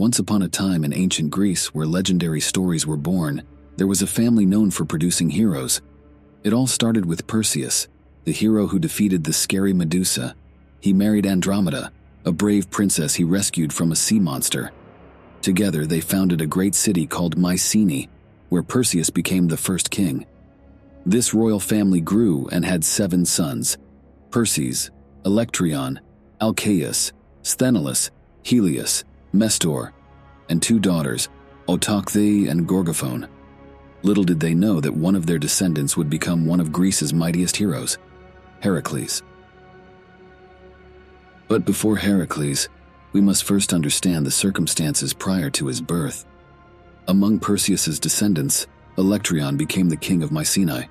Once upon a time in ancient Greece where legendary stories were born, there was a family known for producing heroes. It all started with Perseus, the hero who defeated the scary Medusa. He married Andromeda, a brave princess he rescued from a sea monster. Together, they founded a great city called Mycenae, where Perseus became the first king. This royal family grew and had seven sons Perses, Electryon, Alcaeus, Sthenelus, Heleus, Mestor, and two daughters, Autochthe and Gorgophone. Little did they know that one of their descendants would become one of Greece's mightiest heroes, Heracles. But before Heracles, we must first understand the circumstances prior to his birth. Among Perseus's descendants, Electryon became the king of Mycenae.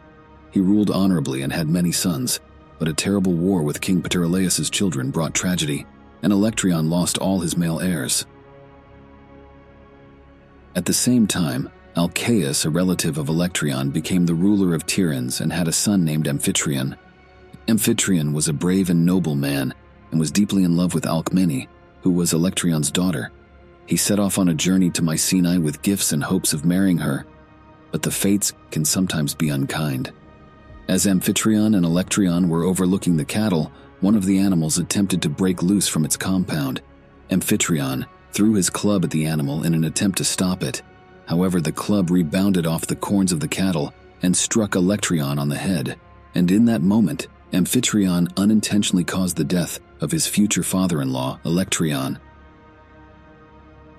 He ruled honorably and had many sons, but a terrible war with King Pterelaus' children brought tragedy, and Electryon lost all his male heirs. At the same time, Alcaeus, a relative of Electryon, became the ruler of Tiryns and had a son named Amphitryon. Amphitryon was a brave and noble man and was deeply in love with Alcmene, who was Electryon's daughter. He set off on a journey to Mycenae with gifts and hopes of marrying her, but the fates can sometimes be unkind. As Amphitryon and Electryon were overlooking the cattle, one of the animals attempted to break loose from its compound. Amphitryon threw his club at the animal in an attempt to stop it. However, the club rebounded off the corns of the cattle and struck Electryon on the head. And in that moment, Amphitryon unintentionally caused the death of his future father in law, Electryon.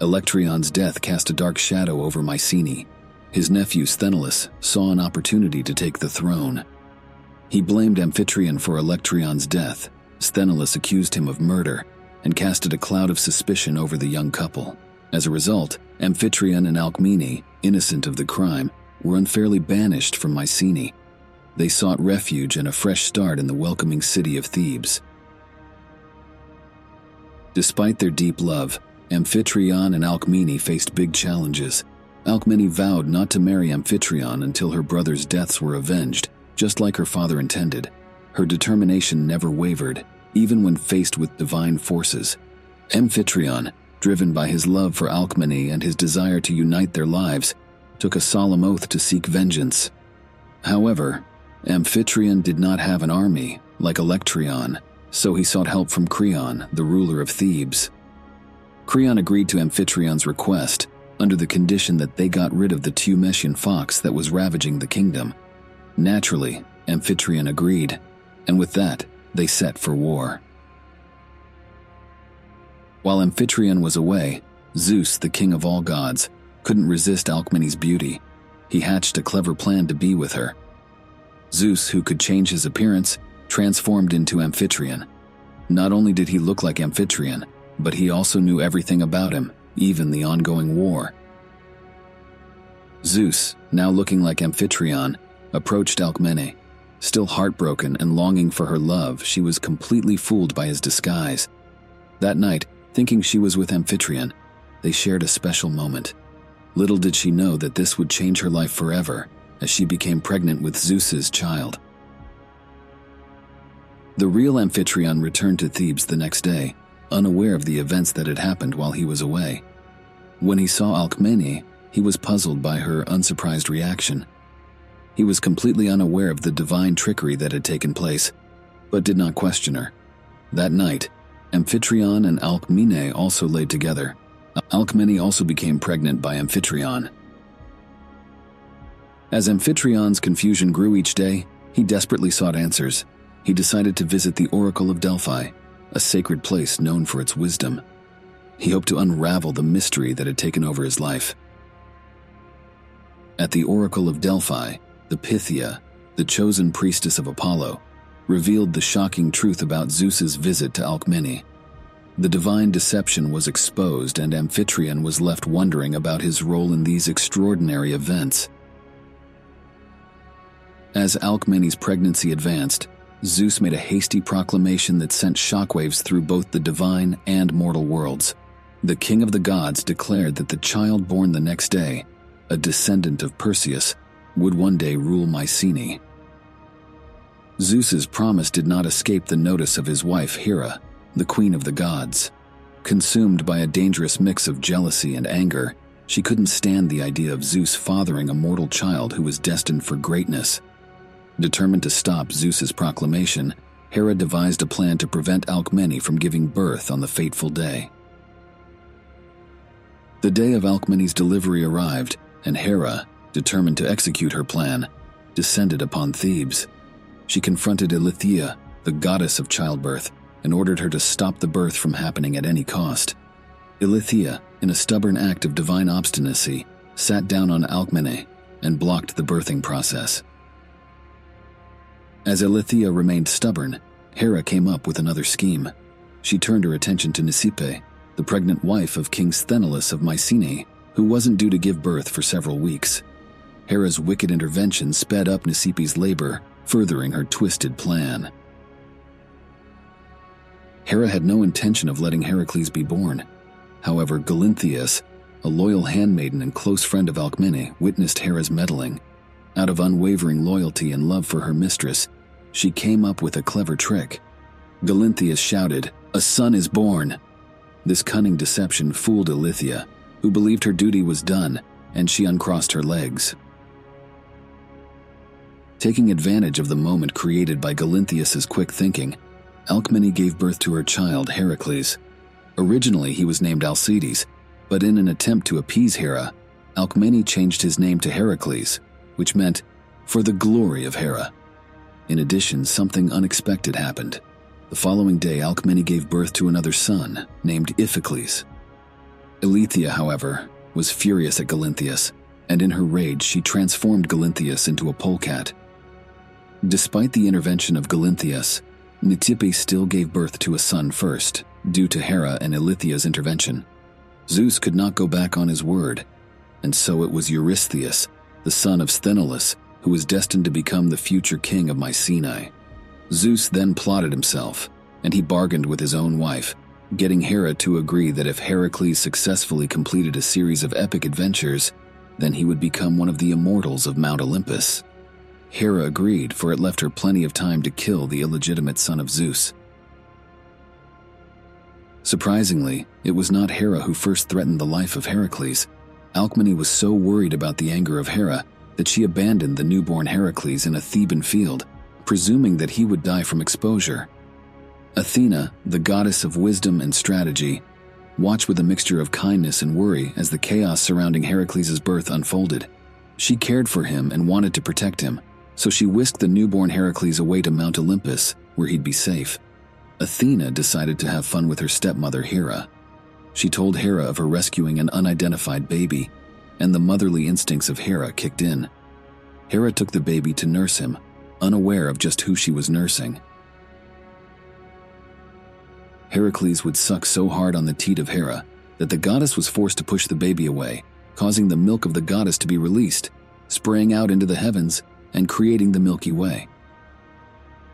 Electryon's death cast a dark shadow over Mycenae. His nephew Sthenelus saw an opportunity to take the throne. He blamed Amphitryon for Electryon's death. Sthenelus accused him of murder and casted a cloud of suspicion over the young couple. As a result, Amphitryon and Alcmene, innocent of the crime, were unfairly banished from Mycenae. They sought refuge and a fresh start in the welcoming city of Thebes. Despite their deep love, Amphitryon and Alcmene faced big challenges. Alcmene vowed not to marry Amphitryon until her brother's deaths were avenged, just like her father intended. Her determination never wavered, even when faced with divine forces. Amphitryon, driven by his love for Alcmene and his desire to unite their lives, took a solemn oath to seek vengeance. However, Amphitryon did not have an army like Electryon, so he sought help from Creon, the ruler of Thebes. Creon agreed to Amphitryon's request under the condition that they got rid of the Teumessian fox that was ravaging the kingdom. Naturally, Amphitryon agreed, and with that, they set for war. While Amphitryon was away, Zeus, the king of all gods, couldn't resist Alcmene's beauty. He hatched a clever plan to be with her. Zeus, who could change his appearance, transformed into Amphitryon. Not only did he look like Amphitryon, but he also knew everything about him, even the ongoing war. Zeus, now looking like Amphitryon, approached Alcmene. Still heartbroken and longing for her love, she was completely fooled by his disguise. That night, thinking she was with Amphitryon, they shared a special moment. Little did she know that this would change her life forever as she became pregnant with Zeus's child. The real Amphitryon returned to Thebes the next day, unaware of the events that had happened while he was away. When he saw Alcmene, he was puzzled by her unsurprised reaction. He was completely unaware of the divine trickery that had taken place, but did not question her. That night, Amphitryon and Alcmene also laid together. Alcmene also became pregnant by Amphitryon. As Amphitryon's confusion grew each day, he desperately sought answers. He decided to visit the Oracle of Delphi, a sacred place known for its wisdom. He hoped to unravel the mystery that had taken over his life. At the Oracle of Delphi, the Pythia, the chosen priestess of Apollo, revealed the shocking truth about Zeus's visit to Alcmene. The divine deception was exposed, and Amphitryon was left wondering about his role in these extraordinary events. As Alcmene's pregnancy advanced, Zeus made a hasty proclamation that sent shockwaves through both the divine and mortal worlds. The king of the gods declared that the child born the next day, a descendant of Perseus, would one day rule Mycenae. Zeus's promise did not escape the notice of his wife Hera, the queen of the gods. Consumed by a dangerous mix of jealousy and anger, she couldn't stand the idea of Zeus fathering a mortal child who was destined for greatness. Determined to stop Zeus's proclamation, Hera devised a plan to prevent Alcmene from giving birth on the fateful day. The day of Alcmene's delivery arrived, and Hera, determined to execute her plan, descended upon Thebes. She confronted Eileithyia, the goddess of childbirth, and ordered her to stop the birth from happening at any cost. Eileithyia, in a stubborn act of divine obstinacy, sat down on Alcmene and blocked the birthing process. As Eileithyia remained stubborn, Hera came up with another scheme. She turned her attention to Nicippe, the pregnant wife of King Sthenelus of Mycenae, who wasn't due to give birth for several weeks. Hera's wicked intervention sped up Nicippe's labor, furthering her twisted plan. Hera had no intention of letting Heracles be born. However, Galinthias, a loyal handmaiden and close friend of Alcmene, witnessed Hera's meddling. Out of unwavering loyalty and love for her mistress, she came up with a clever trick. Galinthias shouted, A son is born! This cunning deception fooled Eileithyia, who believed her duty was done, and she uncrossed her legs. Taking advantage of the moment created by Galinthias's quick thinking, Alcmene gave birth to her child, Heracles. Originally, he was named Alcides, but in an attempt to appease Hera, Alcmene changed his name to Heracles, which meant, for the glory of Hera. In addition, something unexpected happened. The following day, Alcmene gave birth to another son, named Iphicles. Eileithyia, however, was furious at Galinthias, and in her rage, she transformed Galinthias into a polecat. Despite the intervention of Galinthias, Nicippe still gave birth to a son first, due to Hera and Eileithyia's intervention. Zeus could not go back on his word, and so it was Eurystheus, the son of Sthenelus, who was destined to become the future king of Mycenae. Zeus then plotted himself, and he bargained with his own wife, getting Hera to agree that if Heracles successfully completed a series of epic adventures, then he would become one of the immortals of Mount Olympus. Hera agreed, for it left her plenty of time to kill the illegitimate son of Zeus. Surprisingly, it was not Hera who first threatened the life of Heracles. Alcmene was so worried about the anger of Hera that she abandoned the newborn Heracles in a Theban field, presuming that he would die from exposure. Athena, the goddess of wisdom and strategy, watched with a mixture of kindness and worry as the chaos surrounding Heracles' birth unfolded. She cared for him and wanted to protect him, so she whisked the newborn Heracles away to Mount Olympus, where he'd be safe. Athena decided to have fun with her stepmother Hera. She told Hera of her rescuing an unidentified baby, and the motherly instincts of Hera kicked in. Hera took the baby to nurse him, unaware of just who she was nursing. Heracles would suck so hard on the teat of Hera that the goddess was forced to push the baby away, causing the milk of the goddess to be released, spraying out into the heavens and creating the Milky Way.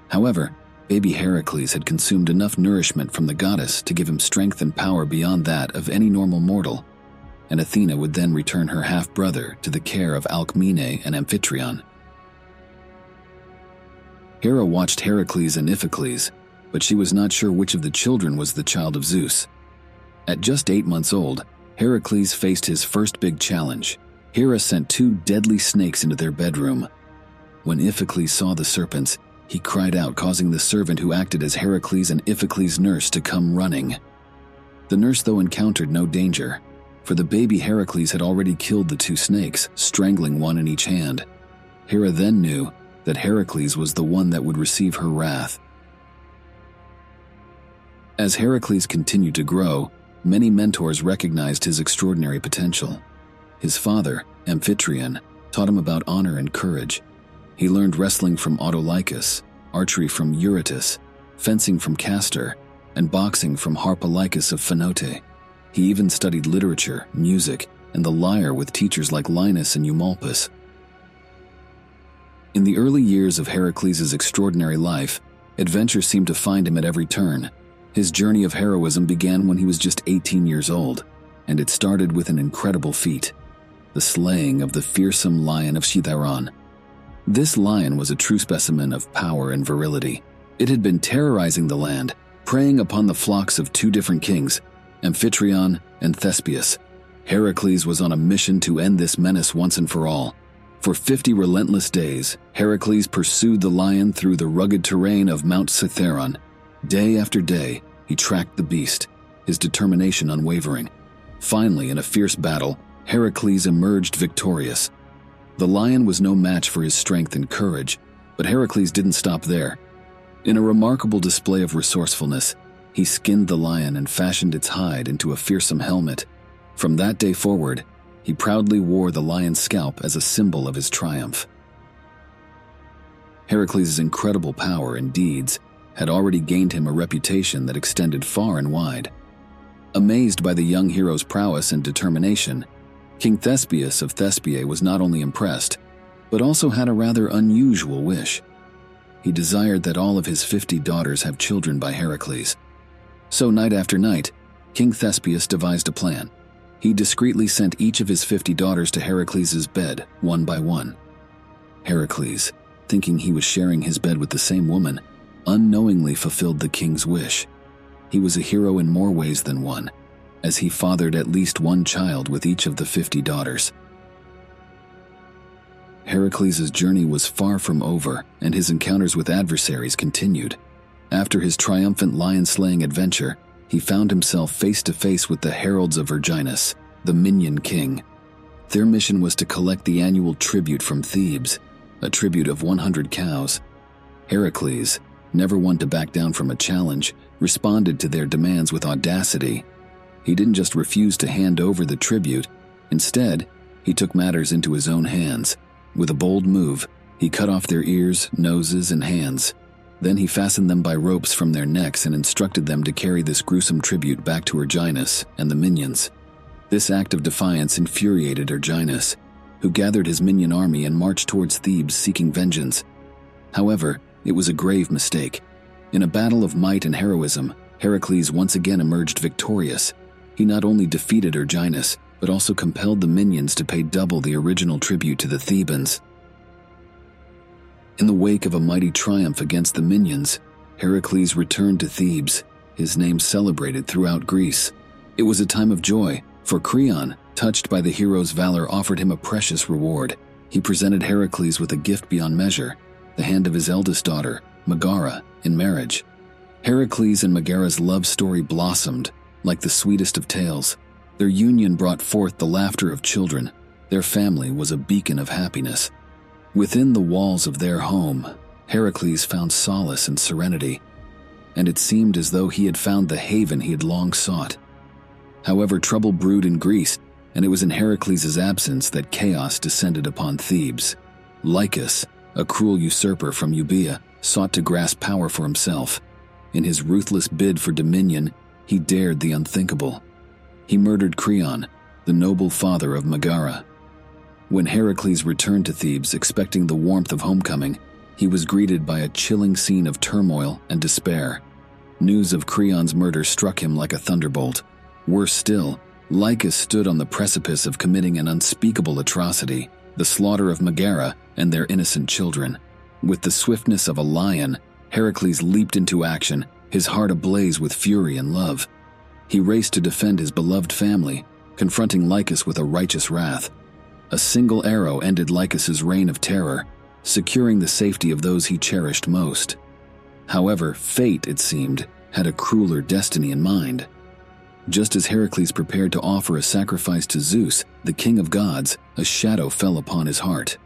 However, baby Heracles had consumed enough nourishment from the goddess to give him strength and power beyond that of any normal mortal, and Athena would then return her half brother to the care of Alcmene and Amphitryon. Hera watched Heracles and Iphicles, but she was not sure which of the children was the child of Zeus. At just eight months old, Heracles faced his first big challenge. Hera sent two deadly snakes into their bedroom, when Iphicles saw the serpents, he cried out, causing the servant who acted as Heracles and Iphicles' nurse to come running. The nurse, though, encountered no danger, for the baby Heracles had already killed the two snakes, strangling one in each hand. Hera then knew that Heracles was the one that would receive her wrath. As Heracles continued to grow, many mentors recognized his extraordinary potential. His father, Amphitryon, taught him about honor and courage, he learned wrestling from Autolycus, archery from Eurytus, fencing from Castor, and boxing from Harpalycus of Phanote. He even studied literature, music, and the lyre with teachers like Linus and Eumolpus. In the early years of Heracles' extraordinary life, adventure seemed to find him at every turn. His journey of heroism began when he was just 18 years old, and it started with an incredible feat the slaying of the fearsome lion of Cithaeron. This lion was a true specimen of power and virility. It had been terrorizing the land, preying upon the flocks of two different kings, Amphitryon, and Thespius. Heracles was on a mission to end this menace once and for all. For 50 relentless days, Heracles pursued the lion through the rugged terrain of Mount Cithaeron. Day after day, he tracked the beast, his determination unwavering. Finally, in a fierce battle, Heracles emerged victorious. The lion was no match for his strength and courage, but Heracles didn't stop there. In a remarkable display of resourcefulness, he skinned the lion and fashioned its hide into a fearsome helmet. From that day forward, he proudly wore the lion's scalp as a symbol of his triumph. Heracles' incredible power and deeds had already gained him a reputation that extended far and wide. Amazed by the young hero's prowess and determination, King Thespius of Thespiae was not only impressed, but also had a rather unusual wish. He desired that all of his fifty daughters have children by Heracles. So, night after night, King Thespius devised a plan. He discreetly sent each of his fifty daughters to Heracles' bed, one by one. Heracles, thinking he was sharing his bed with the same woman, unknowingly fulfilled the king's wish. He was a hero in more ways than one, as he fathered at least one child with each of the fifty daughters. Heracles' journey was far from over, and his encounters with adversaries continued. After his triumphant lion slaying adventure, he found himself face to face with the heralds of Erginus, the Minyan king. Their mission was to collect the annual tribute from Thebes, a tribute of 100 cows. Heracles, never one to back down from a challenge, responded to their demands with audacity. He didn't just refuse to hand over the tribute, instead, he took matters into his own hands. With a bold move, he cut off their ears, noses, and hands. Then he fastened them by ropes from their necks and instructed them to carry this gruesome tribute back to Erginus and the Minyans. This act of defiance infuriated Erginus, who gathered his Minyan army and marched towards Thebes seeking vengeance. However, it was a grave mistake. In a battle of might and heroism, Heracles once again emerged victorious. He not only defeated Erginus, but also compelled the Minyans to pay double the original tribute to the Thebans. In the wake of a mighty triumph against the Minyans, Heracles returned to Thebes, his name celebrated throughout Greece. It was a time of joy, for Creon, touched by the hero's valor, offered him a precious reward. He presented Heracles with a gift beyond measure the hand of his eldest daughter, Megara, in marriage. Heracles and Megara's love story blossomed like the sweetest of tales. Their union brought forth the laughter of children. Their family was a beacon of happiness. Within the walls of their home, Heracles found solace and serenity, and it seemed as though he had found the haven he had long sought. However, trouble brewed in Greece, and it was in Heracles' absence that chaos descended upon Thebes. Lycus, a cruel usurper from Euboea, sought to grasp power for himself. In his ruthless bid for dominion, he dared the unthinkable. He murdered Creon, the noble father of Megara, when Heracles returned to Thebes expecting the warmth of homecoming, he was greeted by a chilling scene of turmoil and despair. News of Creon's murder struck him like a thunderbolt. Worse still, Lycus stood on the precipice of committing an unspeakable atrocity the slaughter of Megara and their innocent children. With the swiftness of a lion, Heracles leaped into action, his heart ablaze with fury and love. He raced to defend his beloved family, confronting Lycus with a righteous wrath. A single arrow ended Lycus's reign of terror, securing the safety of those he cherished most. However, fate, it seemed, had a crueler destiny in mind. Just as Heracles prepared to offer a sacrifice to Zeus, the king of gods, a shadow fell upon his heart.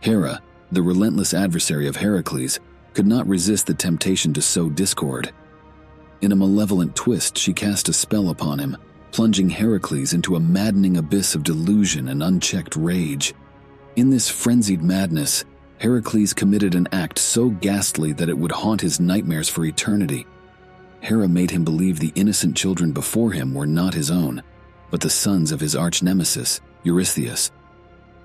Hera, the relentless adversary of Heracles, could not resist the temptation to sow discord. In a malevolent twist, she cast a spell upon him, plunging Heracles into a maddening abyss of delusion and unchecked rage. In this frenzied madness, Heracles committed an act so ghastly that it would haunt his nightmares for eternity. Hera made him believe the innocent children before him were not his own, but the sons of his arch nemesis, Eurystheus.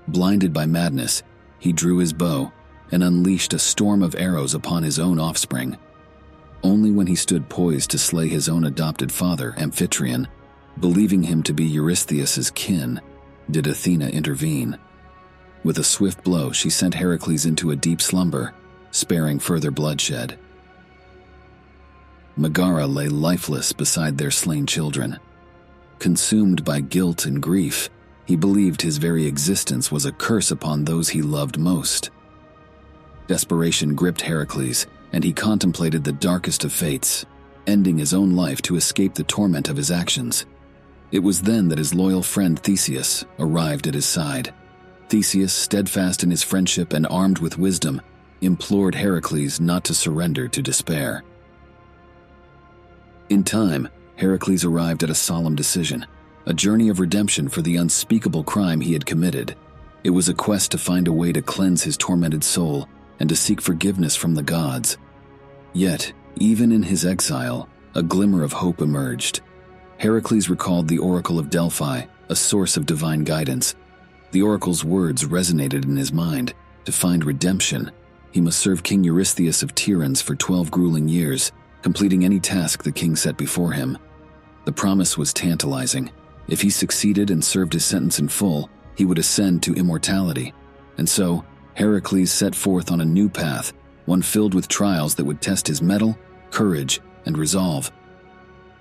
Blinded by madness, he drew his bow and unleashed a storm of arrows upon his own offspring. Only when he stood poised to slay his own adopted father, Amphitryon, Believing him to be Eurystheus's kin, did Athena intervene. With a swift blow, she sent Heracles into a deep slumber, sparing further bloodshed. Megara lay lifeless beside their slain children, Consumed by guilt and grief, he believed his very existence was a curse upon those he loved most. Desperation gripped Heracles, and he contemplated the darkest of fates, ending his own life to escape the torment of his actions. It was then that his loyal friend Theseus arrived at his side. Theseus, steadfast in his friendship and armed with wisdom, implored Heracles not to surrender to despair. In time, Heracles arrived at a solemn decision, a journey of redemption for the unspeakable crime he had committed. It was a quest to find a way to cleanse his tormented soul and to seek forgiveness from the gods. Yet, even in his exile, a glimmer of hope emerged. Heracles recalled the Oracle of Delphi, a source of divine guidance. The oracle's words resonated in his mind. To find redemption, he must serve King Eurystheus of Tiryns for 12 grueling years, completing any task the king set before him. The promise was tantalizing. If he succeeded and served his sentence in full, he would ascend to immortality. And so, Heracles set forth on a new path, one filled with trials that would test his mettle, courage, and resolve.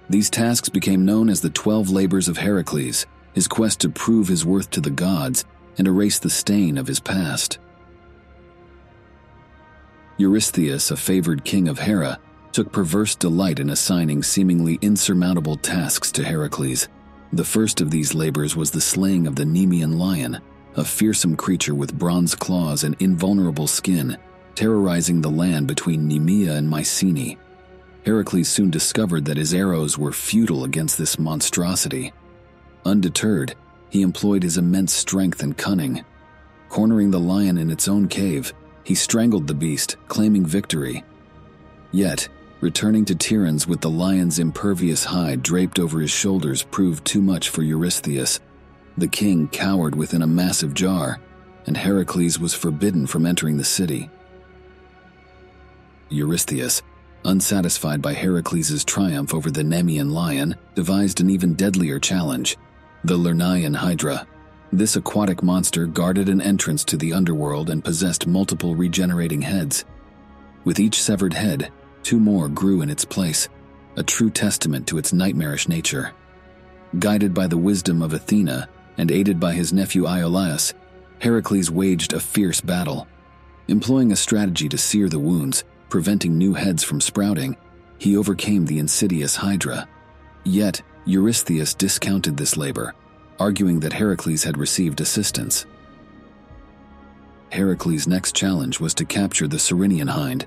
These tasks became known as the Twelve Labors of Heracles, his quest to prove his worth to the gods and erase the stain of his past. Eurystheus, a favored king of Hera, took perverse delight in assigning seemingly insurmountable tasks to Heracles. The first of these labors was the slaying of the Nemean lion, a fearsome creature with bronze claws and invulnerable skin, terrorizing the land between Nemea and Mycenae. Heracles soon discovered that his arrows were futile against this monstrosity. Undeterred, he employed his immense strength and cunning. Cornering the lion in its own cave, he strangled the beast, claiming victory. Yet, returning to Tiryns with the lion's impervious hide draped over his shoulders proved too much for Eurystheus. The king cowered within a massive jar, and Heracles was forbidden from entering the city. Eurystheus, unsatisfied by Heracles' triumph over the Nemean lion, devised an even deadlier challenge the Lernaean Hydra. This aquatic monster guarded an entrance to the underworld and possessed multiple regenerating heads. With each severed head, two more grew in its place, a true testament to its nightmarish nature. Guided by the wisdom of Athena and aided by his nephew Iolaus, Heracles waged a fierce battle. Employing a strategy to sear the wounds, preventing new heads from sprouting, he overcame the insidious Hydra. Yet, Eurystheus discounted this labor, arguing that Heracles had received assistance. Heracles' next challenge was to capture the Ceryneian hind,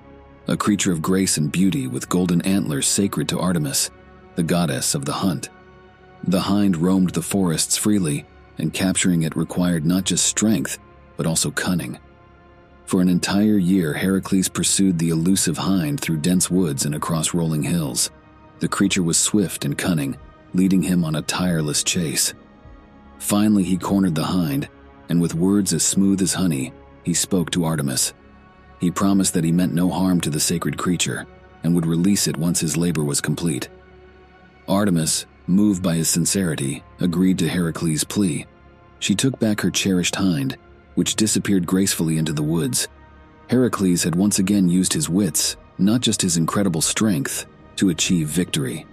a creature of grace and beauty with golden antlers sacred to Artemis, the goddess of the hunt. The hind roamed the forests freely, and capturing it required not just strength, but also cunning. For an entire year, Heracles pursued the elusive hind through dense woods and across rolling hills. The creature was swift and cunning, leading him on a tireless chase. Finally, he cornered the hind, and with words as smooth as honey, he spoke to Artemis. He promised that he meant no harm to the sacred creature and would release it once his labor was complete. Artemis, moved by his sincerity, agreed to Heracles' plea. She took back her cherished hind which disappeared gracefully into the woods. Heracles had once again used his wits, not just his incredible strength, to achieve victory.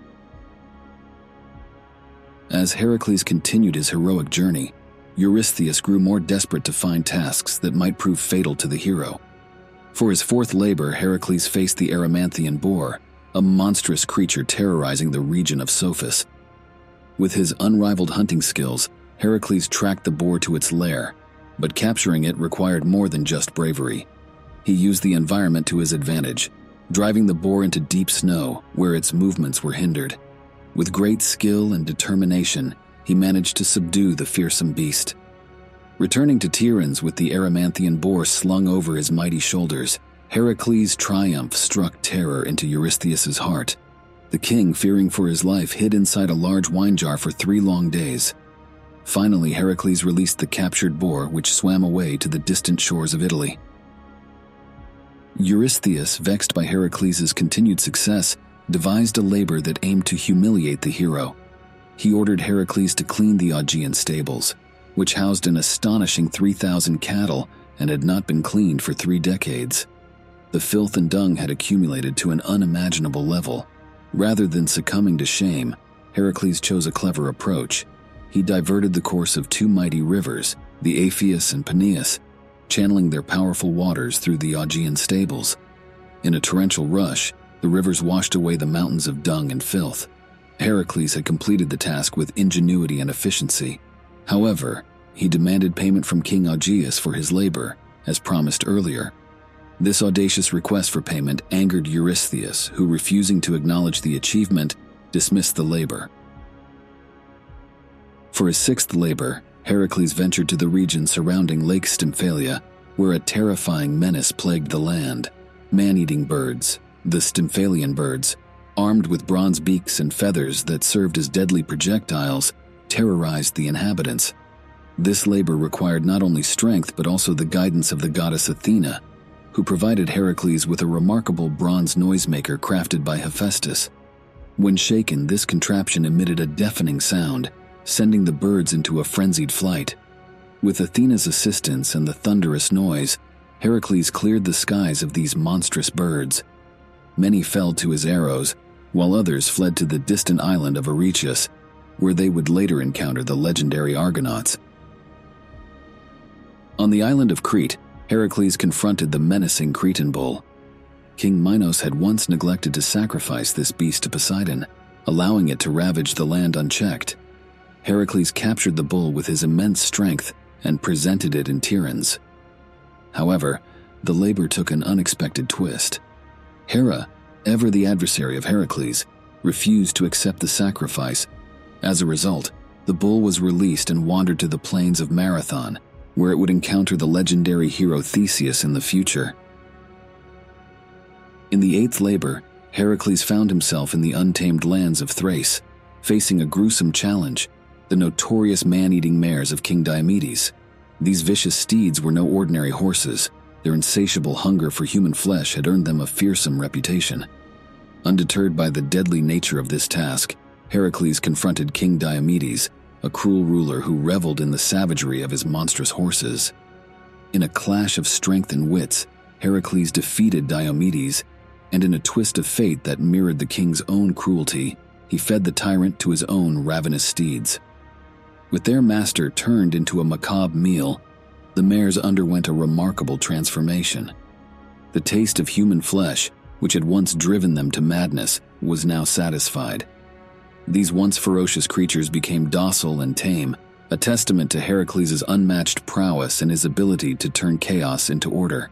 As Heracles continued his heroic journey, Eurystheus grew more desperate to find tasks that might prove fatal to the hero. For his fourth labor, Heracles faced the Erymanthian boar, a monstrous creature terrorizing the region of Psophis. With his unrivaled hunting skills, Heracles tracked the boar to its lair but capturing it required more than just bravery. He used the environment to his advantage, driving the boar into deep snow where its movements were hindered. With great skill and determination, he managed to subdue the fearsome beast. Returning to Tiryns with the Erymanthian boar slung over his mighty shoulders, Heracles' triumph struck terror into Eurystheus' heart. The king, fearing for his life, hid inside a large wine jar for three long days, Finally, Heracles released the captured boar, which swam away to the distant shores of Italy. Eurystheus, vexed by Heracles' continued success, devised a labor that aimed to humiliate the hero. He ordered Heracles to clean the Augean stables, which housed an astonishing 3,000 cattle and had not been cleaned for three decades. The filth and dung had accumulated to an unimaginable level. Rather than succumbing to shame, Heracles chose a clever approach. He diverted the course of two mighty rivers, the Alpheus and Peneus, channeling their powerful waters through the Augean stables. In a torrential rush, the rivers washed away the mountains of dung and filth. Heracles had completed the task with ingenuity and efficiency. However, he demanded payment from King Augeas for his labor, as promised earlier. This audacious request for payment angered Eurystheus, who, refusing to acknowledge the achievement, dismissed the labor. For his sixth labor, Heracles ventured to the region surrounding Lake Stymphalia, where a terrifying menace plagued the land. Man eating birds, the Stymphalian birds, armed with bronze beaks and feathers that served as deadly projectiles, terrorized the inhabitants. This labor required not only strength but also the guidance of the goddess Athena, who provided Heracles with a remarkable bronze noisemaker crafted by Hephaestus. When shaken, this contraption emitted a deafening sound, sending the birds into a frenzied flight. With Athena's assistance and the thunderous noise, Heracles cleared the skies of these monstrous birds. Many fell to his arrows, while others fled to the distant island of Aretias, where they would later encounter the legendary Argonauts. On the island of Crete, Heracles confronted the menacing Cretan bull. King Minos had once neglected to sacrifice this beast to Poseidon, allowing it to ravage the land unchecked. Heracles captured the bull with his immense strength and presented it in Tiryns. However, the labor took an unexpected twist. Hera, ever the adversary of Heracles, refused to accept the sacrifice. As a result, the bull was released and wandered to the plains of Marathon, where it would encounter the legendary hero Theseus in the future. In the eighth labor, Heracles found himself in the untamed lands of Thrace, facing a gruesome challenge the notorious man eating mares of King Diomedes. These vicious steeds were no ordinary horses, their insatiable hunger for human flesh had earned them a fearsome reputation. Undeterred by the deadly nature of this task, Heracles confronted King Diomedes, a cruel ruler who reveled in the savagery of his monstrous horses. In a clash of strength and wits, Heracles defeated Diomedes, and in a twist of fate that mirrored the king's own cruelty, he fed the tyrant to his own ravenous steeds. With their master turned into a macabre meal, the mares underwent a remarkable transformation. The taste of human flesh, which had once driven them to madness, was now satisfied. These once ferocious creatures became docile and tame, a testament to Heracles' unmatched prowess and his ability to turn chaos into order.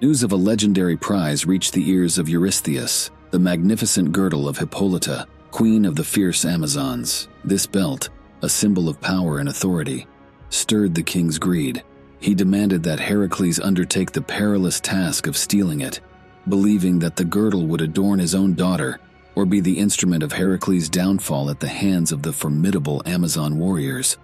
News of a legendary prize reached the ears of Eurystheus, the magnificent girdle of Hippolyta, queen of the fierce Amazons. This belt, a symbol of power and authority, stirred the king's greed. He demanded that Heracles undertake the perilous task of stealing it, believing that the girdle would adorn his own daughter or be the instrument of Heracles' downfall at the hands of the formidable Amazon warriors.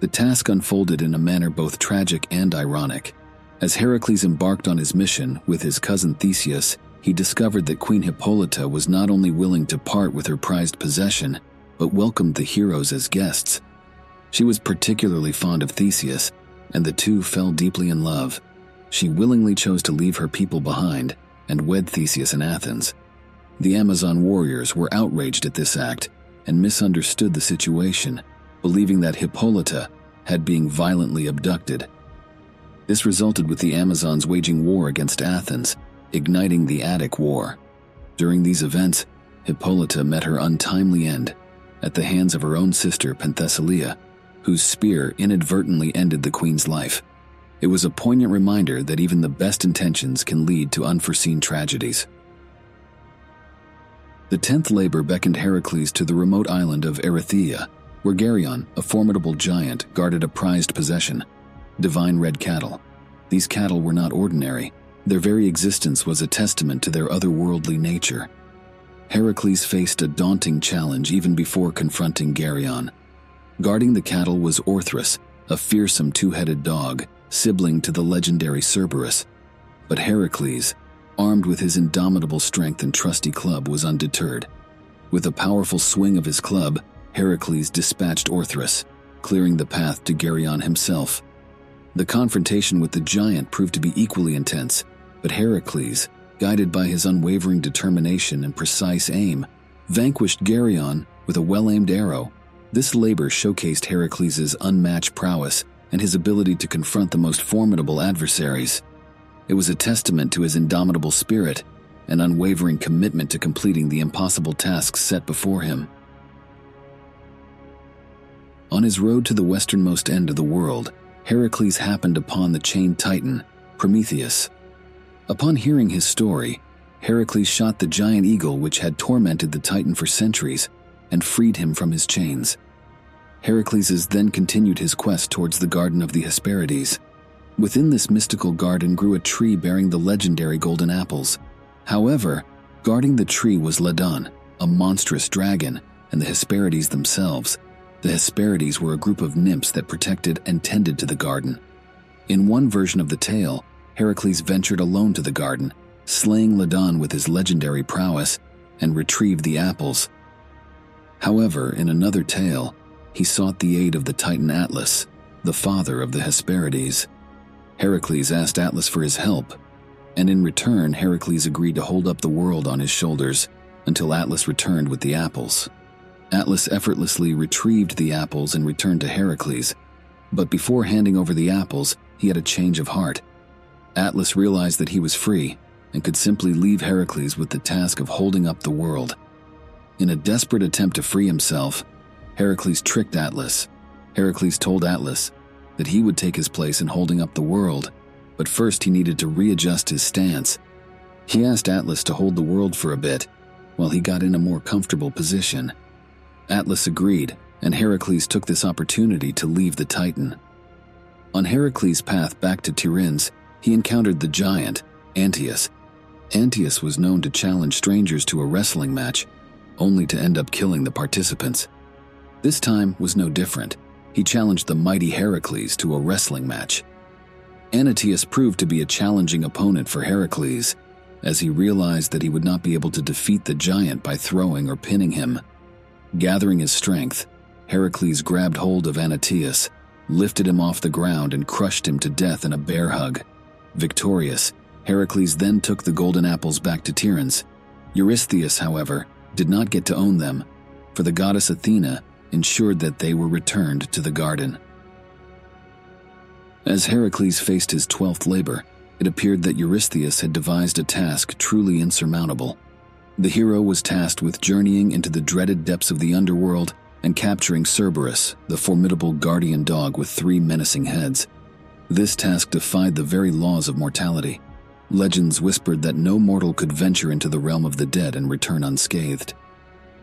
The task unfolded in a manner both tragic and ironic. As Heracles embarked on his mission with his cousin Theseus, he discovered that Queen Hippolyta was not only willing to part with her prized possession, but welcomed the heroes as guests. She was particularly fond of Theseus, and the two fell deeply in love. She willingly chose to leave her people behind and wed Theseus in Athens. The Amazon warriors were outraged at this act and misunderstood the situation, believing that Hippolyta had been violently abducted. This resulted with the Amazons waging war against Athens igniting the Attic War. During these events, Hippolyta met her untimely end at the hands of her own sister Penthesilea, whose spear inadvertently ended the queen's life. It was a poignant reminder that even the best intentions can lead to unforeseen tragedies. The tenth labor beckoned Heracles to the remote island of Erythea, where Geryon, a formidable giant, guarded a prized possession divine red cattle. These cattle were not ordinary, their very existence was a testament to their otherworldly nature. Heracles faced a daunting challenge even before confronting Geryon. Guarding the cattle was Orthrus, a fearsome two headed dog, sibling to the legendary Cerberus. But Heracles, armed with his indomitable strength and trusty club, was undeterred. With a powerful swing of his club, Heracles dispatched Orthrus, clearing the path to Geryon himself. The confrontation with the giant proved to be equally intense, but Heracles, guided by his unwavering determination and precise aim, vanquished Geryon with a well aimed arrow. This labor showcased Heracles' unmatched prowess and his ability to confront the most formidable adversaries. It was a testament to his indomitable spirit and unwavering commitment to completing the impossible tasks set before him. On his road to the westernmost end of the world, Heracles happened upon the chained titan, Prometheus. Upon hearing his story, Heracles shot the giant eagle which had tormented the titan for centuries and freed him from his chains. Heracles then continued his quest towards the Garden of the Hesperides. Within this mystical garden grew a tree bearing the legendary golden apples. However, guarding the tree was Ladon, a monstrous dragon, and the Hesperides themselves. The Hesperides were a group of nymphs that protected and tended to the garden. In one version of the tale, Heracles ventured alone to the garden, slaying Ladon with his legendary prowess, and retrieved the apples. However, in another tale, he sought the aid of the Titan Atlas, the father of the Hesperides. Heracles asked Atlas for his help, and in return, Heracles agreed to hold up the world on his shoulders until Atlas returned with the apples. Atlas effortlessly retrieved the apples and returned to Heracles, but before handing over the apples, he had a change of heart. Atlas realized that he was free and could simply leave Heracles with the task of holding up the world. In a desperate attempt to free himself, Heracles tricked Atlas. Heracles told Atlas that he would take his place in holding up the world, but first he needed to readjust his stance. He asked Atlas to hold the world for a bit while he got in a more comfortable position. Atlas agreed, and Heracles took this opportunity to leave the Titan. On Heracles' path back to Tiryns, he encountered the giant, Antaeus. Antaeus was known to challenge strangers to a wrestling match, only to end up killing the participants. This time was no different. He challenged the mighty Heracles to a wrestling match. Antaeus proved to be a challenging opponent for Heracles, as he realized that he would not be able to defeat the giant by throwing or pinning him. Gathering his strength, Heracles grabbed hold of Antaeus, lifted him off the ground, and crushed him to death in a bear hug. Victorious, Heracles then took the golden apples back to Tiryns. Eurystheus, however, did not get to own them, for the goddess Athena ensured that they were returned to the garden. As Heracles faced his twelfth labor, it appeared that Eurystheus had devised a task truly insurmountable. The hero was tasked with journeying into the dreaded depths of the underworld and capturing Cerberus, the formidable guardian dog with three menacing heads. This task defied the very laws of mortality. Legends whispered that no mortal could venture into the realm of the dead and return unscathed.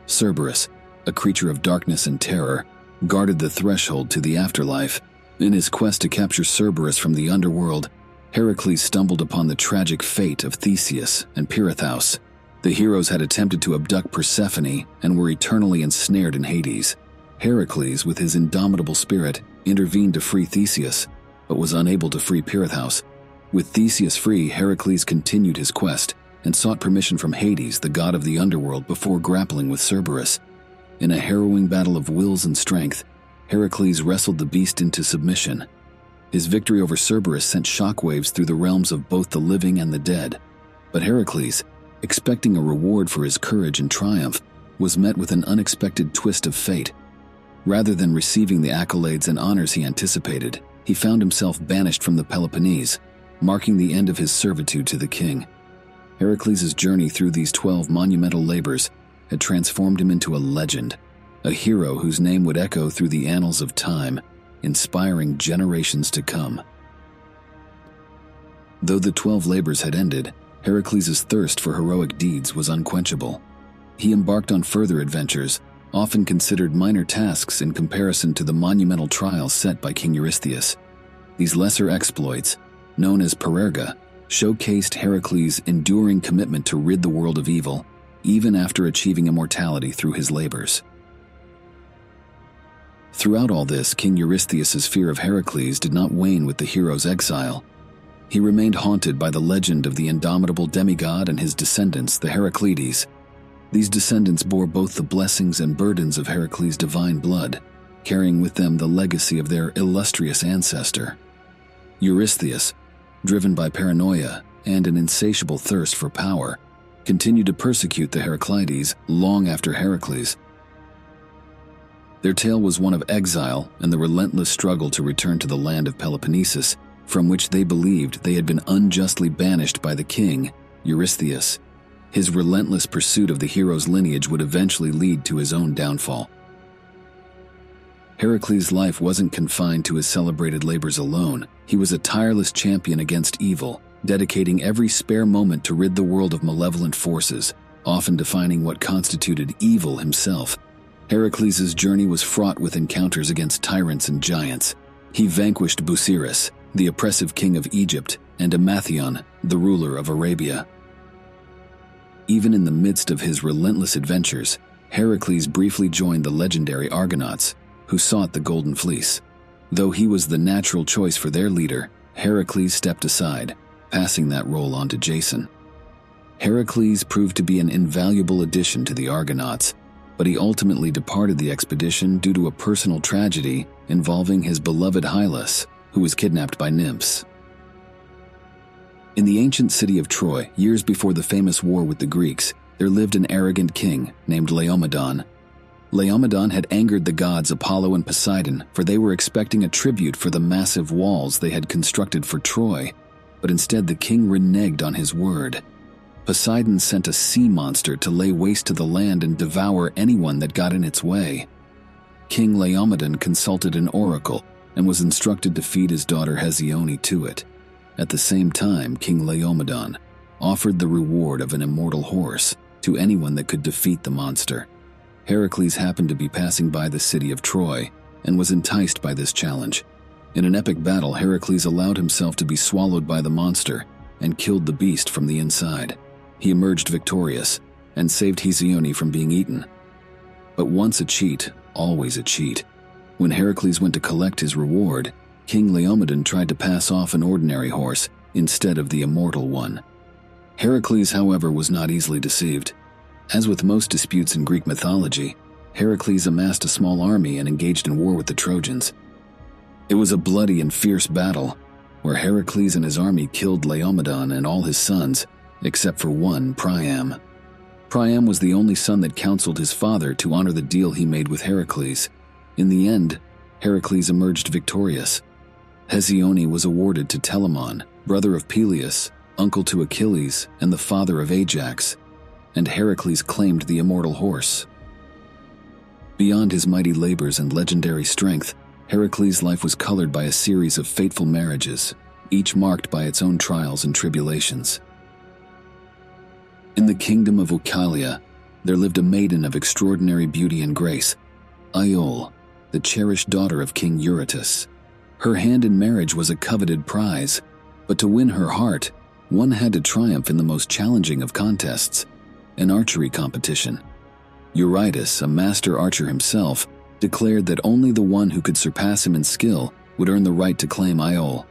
Cerberus, a creature of darkness and terror, guarded the threshold to the afterlife. In his quest to capture Cerberus from the underworld, Heracles stumbled upon the tragic fate of Theseus and Pirithous. The heroes had attempted to abduct Persephone and were eternally ensnared in Hades. Heracles, with his indomitable spirit, intervened to free Theseus, but was unable to free Pirithous. With Theseus free, Heracles continued his quest and sought permission from Hades, the god of the underworld, before grappling with Cerberus. In a harrowing battle of wills and strength, Heracles wrestled the beast into submission. His victory over Cerberus sent shockwaves through the realms of both the living and the dead. But Heracles, expecting a reward for his courage and triumph, was met with an unexpected twist of fate. Rather than receiving the accolades and honors he anticipated, he found himself banished from the Peloponnese, marking the end of his servitude to the king. Heracles' journey through these 12 monumental labors had transformed him into a legend, a hero whose name would echo through the annals of time, inspiring generations to come. Though the twelve labors had ended, Heracles' thirst for heroic deeds was unquenchable. He embarked on further adventures, often considered minor tasks in comparison to the monumental trials set by King Eurystheus. These lesser exploits, known as parerga, showcased Heracles' enduring commitment to rid the world of evil even after achieving immortality through his labors. Throughout all this, King Eurystheus' fear of Heracles did not wane with the hero's exile. He remained haunted by the legend of the indomitable demigod and his descendants, the Heracleides. These descendants bore both the blessings and burdens of Heracles' divine blood, carrying with them the legacy of their illustrious ancestor. Eurystheus, driven by paranoia and an insatiable thirst for power, continued to persecute the Heraclides long after Heracles. Their tale was one of exile and the relentless struggle to return to the land of Peloponnesus, from which they believed they had been unjustly banished by the king, Eurystheus. His relentless pursuit of the hero's lineage would eventually lead to his own downfall. Heracles' life wasn't confined to his celebrated labors alone. He was a tireless champion against evil, dedicating every spare moment to rid the world of malevolent forces, often defining what constituted evil himself. Heracles' journey was fraught with encounters against tyrants and giants. He vanquished Busiris, the oppressive king of Egypt, and Amathion, the ruler of Arabia. Even in the midst of his relentless adventures, Heracles briefly joined the legendary Argonauts, who sought the Golden Fleece. Though he was the natural choice for their leader, Heracles stepped aside, passing that role on to Jason. Heracles proved to be an invaluable addition to the Argonauts, but he ultimately departed the expedition due to a personal tragedy involving his beloved Hylas, who was kidnapped by nymphs. In the ancient city of Troy, years before the famous war with the Greeks, there lived an arrogant king named Laomedon. Laomedon had angered the gods Apollo and Poseidon, for they were expecting a tribute for the massive walls they had constructed for Troy but instead the king reneged on his word. Poseidon sent a sea monster to lay waste to the land and devour anyone that got in its way. King Laomedon consulted an oracle and was instructed to feed his daughter Hesione to it. At the same time, King Laomedon offered the reward of an immortal horse to anyone that could defeat the monster. Heracles happened to be passing by the city of Troy and was enticed by this challenge. In an epic battle, Heracles allowed himself to be swallowed by the monster and killed the beast from the inside. He emerged victorious and saved Hesione from being eaten. But once a cheat, always a cheat. When Heracles went to collect his reward, King Laomedon tried to pass off an ordinary horse instead of the immortal one. Heracles, however, was not easily deceived. As with most disputes in Greek mythology, Heracles amassed a small army and engaged in war with the Trojans. It was a bloody and fierce battle, where Heracles and his army killed Laomedon and all his sons, except for one, Priam. Priam was the only son that counseled his father to honor the deal he made with Heracles. In the end, Heracles emerged victorious. Hesione was awarded to Telamon, brother of Peleus, uncle to Achilles, and the father of Ajax, and Heracles claimed the immortal horse. Beyond his mighty labors and legendary strength, Heracles' life was colored by a series of fateful marriages, each marked by its own trials and tribulations. In the kingdom of Oechalia, there lived a maiden of extraordinary beauty and grace, Iole, the cherished daughter of King Eurytus. Her hand in marriage was a coveted prize, but to win her heart, one had to triumph in the most challenging of contests, an archery competition. Eurytus, a master archer himself, declared that only the one who could surpass him in skill would earn the right to claim Iole.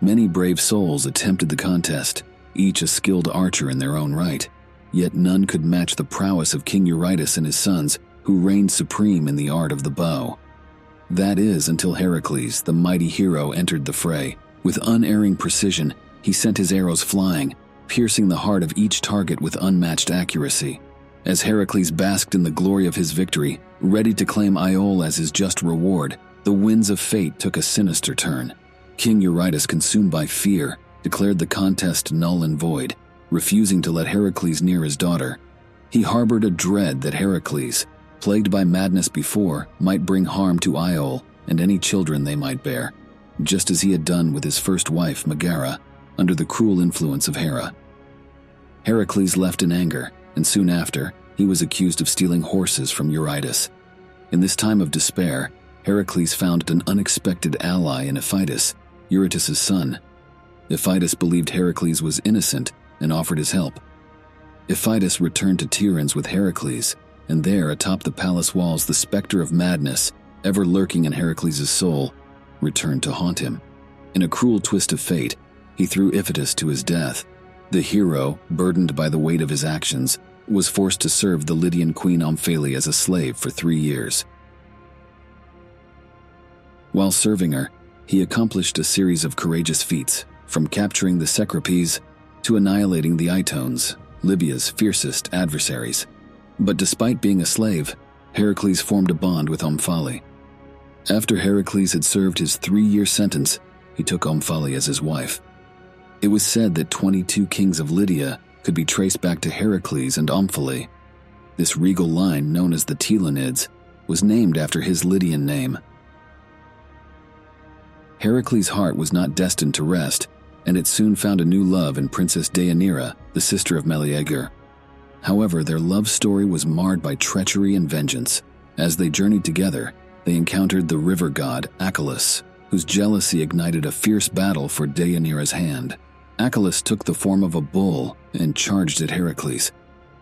Many brave souls attempted the contest, each a skilled archer in their own right, yet none could match the prowess of King Eurytus and his sons, who reigned supreme in the art of the bow. That is until Heracles, the mighty hero, entered the fray. With unerring precision, he sent his arrows flying, piercing the heart of each target with unmatched accuracy. As Heracles basked in the glory of his victory, ready to claim Iole as his just reward, the winds of fate took a sinister turn. King Eurytus, consumed by fear, declared the contest null and void, refusing to let Heracles near his daughter. He harbored a dread that Heracles, plagued by madness before, might bring harm to Iole and any children they might bear, just as he had done with his first wife, Megara, under the cruel influence of Hera. Heracles left in anger, and soon after, he was accused of stealing horses from Eurytus. In this time of despair, Heracles found an unexpected ally in Iphitus, Eurytus' son. Iphitus believed Heracles was innocent and offered his help. Iphitus returned to Tiryns with Heracles, and there, atop the palace walls, the specter of madness, ever lurking in Heracles' soul, returned to haunt him. In a cruel twist of fate, he threw Iphitus to his death, the hero, burdened by the weight of his actions, was forced to serve the Lydian queen Omphale as a slave for three years. While serving her, he accomplished a series of courageous feats, from capturing the Cercopes to annihilating the Itones, Libya's fiercest adversaries. But despite being a slave, Heracles formed a bond with Omphale. After Heracles had served his three year sentence, he took Omphale as his wife. It was said that 22 kings of Lydia could be traced back to Heracles and Omphale. This regal line, known as the Telonids, was named after his Lydian name. Heracles' heart was not destined to rest, and it soon found a new love in Princess Deianira, the sister of Meleager. However, their love story was marred by treachery and vengeance. As they journeyed together, they encountered the river god Achelous, whose jealousy ignited a fierce battle for Deianira's hand. Achelous took the form of a bull and charged at Heracles.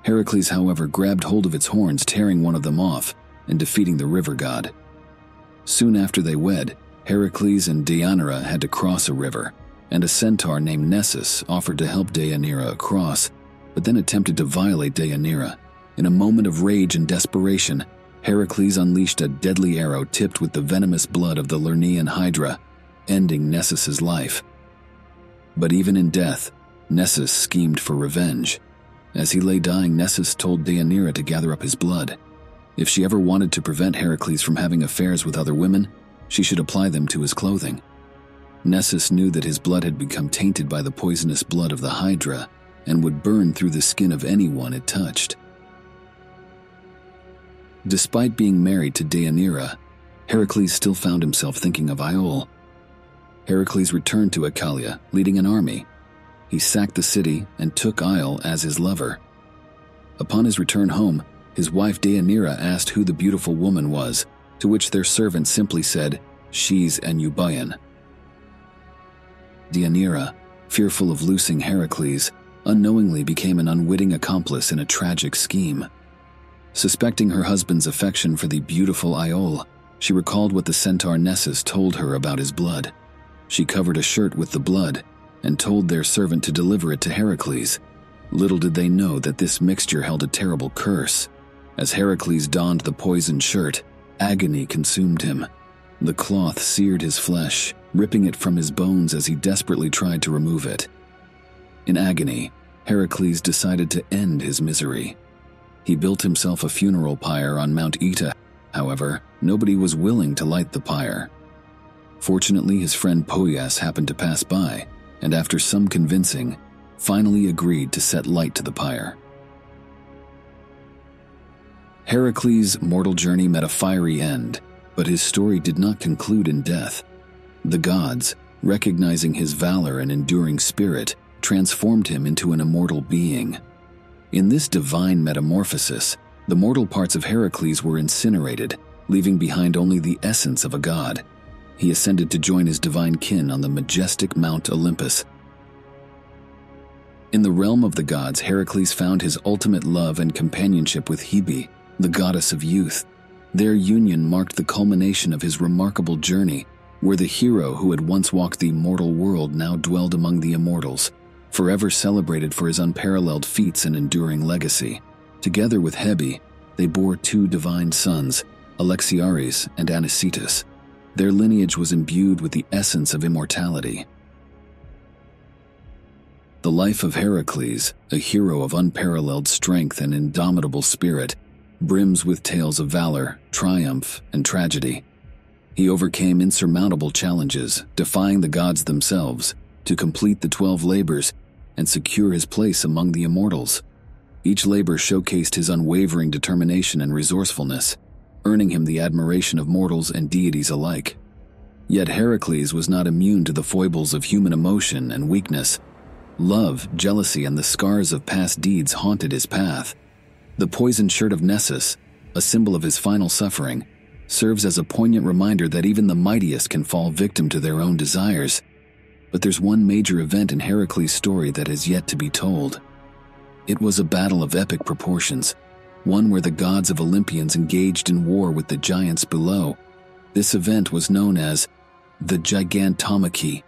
Heracles, however, grabbed hold of its horns, tearing one of them off and defeating the river god. Soon after they wed, Heracles and Deianira had to cross a river, and a centaur named Nessus offered to help Deianira across, but then attempted to violate Deianira. In a moment of rage and desperation, Heracles unleashed a deadly arrow tipped with the venomous blood of the Lernaean Hydra, ending Nessus's life. But even in death, Nessus schemed for revenge. As he lay dying, Nessus told Deianira to gather up his blood. If she ever wanted to prevent Heracles from having affairs with other women, she should apply them to his clothing. Nessus knew that his blood had become tainted by the poisonous blood of the Hydra and would burn through the skin of anyone it touched. Despite being married to Deianira, Heracles still found himself thinking of Iole. Heracles returned to Oechalia, leading an army. He sacked the city and took Iole as his lover. Upon his return home, his wife Deianira asked who the beautiful woman was, to which their servant simply said, She's an Euboean. Deianira, fearful of losing Heracles, unknowingly became an unwitting accomplice in a tragic scheme. Suspecting her husband's affection for the beautiful Iole, she recalled what the centaur Nessus told her about his blood. She covered a shirt with the blood and told their servant to deliver it to Heracles. Little did they know that this mixture held a terrible curse. As Heracles donned the poisoned shirt, agony consumed him. The cloth seared his flesh, ripping it from his bones as he desperately tried to remove it. In agony, Heracles decided to end his misery. He built himself a funeral pyre on Mount Oeta. However, nobody was willing to light the pyre. Fortunately, his friend Poias happened to pass by, and after some convincing, finally agreed to set light to the pyre. Heracles' mortal journey met a fiery end, but his story did not conclude in death. The gods, recognizing his valor and enduring spirit, transformed him into an immortal being. In this divine metamorphosis, the mortal parts of Heracles were incinerated, leaving behind only the essence of a god. He ascended to join his divine kin on the majestic Mount Olympus. In the realm of the gods, Heracles found his ultimate love and companionship with Hebe, the goddess of youth. Their union marked the culmination of his remarkable journey, where the hero who had once walked the mortal world now dwelled among the immortals forever celebrated for his unparalleled feats and enduring legacy. Together with Hebe, they bore two divine sons, Alexiares and Anicetus. Their lineage was imbued with the essence of immortality. The life of Heracles, a hero of unparalleled strength and indomitable spirit, brims with tales of valor, triumph, and tragedy. He overcame insurmountable challenges, defying the gods themselves, to complete the twelve labors and secure his place among the immortals. Each labor showcased his unwavering determination and resourcefulness, earning him the admiration of mortals and deities alike. Yet Heracles was not immune to the foibles of human emotion and weakness. Love, jealousy, and the scars of past deeds haunted his path. The poisoned shirt of Nessus, a symbol of his final suffering, serves as a poignant reminder that even the mightiest can fall victim to their own desires. But there's one major event in Heracles' story that has yet to be told. It was a battle of epic proportions, one where the gods of Olympians engaged in war with the giants below. This event was known as the Gigantomachy,